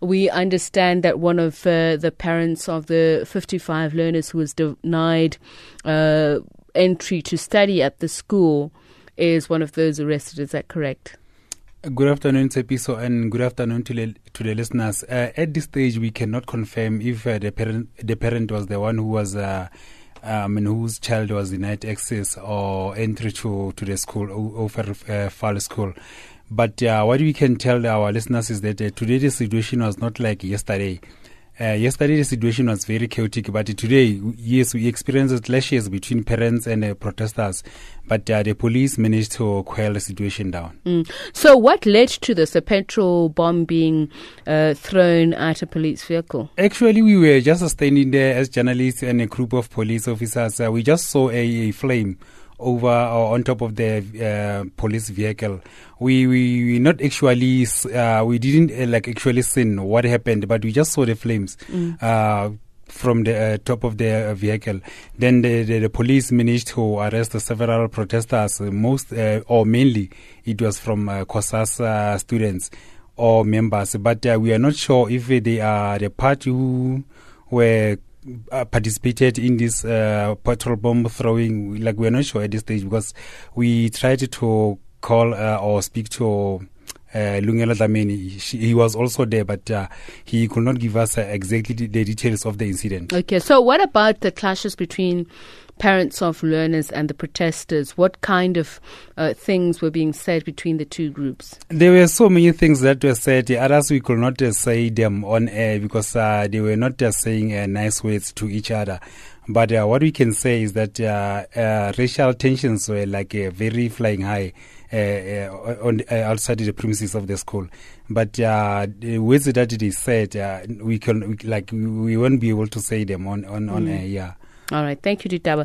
we understand that one of uh, the parents of the 55 learners who was denied uh, entry to study at the school is one of those arrested. Is that correct? Good afternoon, Tsepiso, and good afternoon to the, to the listeners. Uh, at this stage, we cannot confirm if uh, the parent the parent was the one who was uh, um, whose child was denied access or entry to, to the school, over uh, Fall School. But uh, what we can tell our listeners is that uh, today the situation was not like yesterday. Uh, yesterday the situation was very chaotic, but today, yes, we experienced clashes between parents and uh, protesters, but uh, the police managed to quell the situation down. Mm. So, what led to this? A petrol bomb being uh, thrown at a police vehicle? Actually, we were just standing there as journalists and a group of police officers. Uh, we just saw a, a flame over or on top of the uh, police vehicle. We we not actually uh, we didn't uh, like actually seen what happened, but we just saw the flames. Mm. Uh, from the uh, top of the vehicle. Then the, the, the, police managed to arrest several protesters. most or mainly, it was from uh, COSAS students or members. But we are not sure if they are the party who were uh, participated in this uh, petrol bomb throwing. Like we're not sure at this stage because we tried to call uh, or speak to. Uh, Lungelo Dlamini, he was also there, but uh, he could not give us uh, exactly the details of the incident. Okay, so what about the clashes between parents of learners and the protesters, what kind of uh, things were being said between the two groups? There were so many things that were said. Others we could not uh, say them on air because uh, they were not saying uh, nice words to each other. But uh, what we can say is that uh, uh, racial tensions were like uh, very flying high. on outside the premises of the school, but the words that they said, we can we, like we, won't be able to say them on on mm. on air. Yeah. All right. Thank you, Ditaba.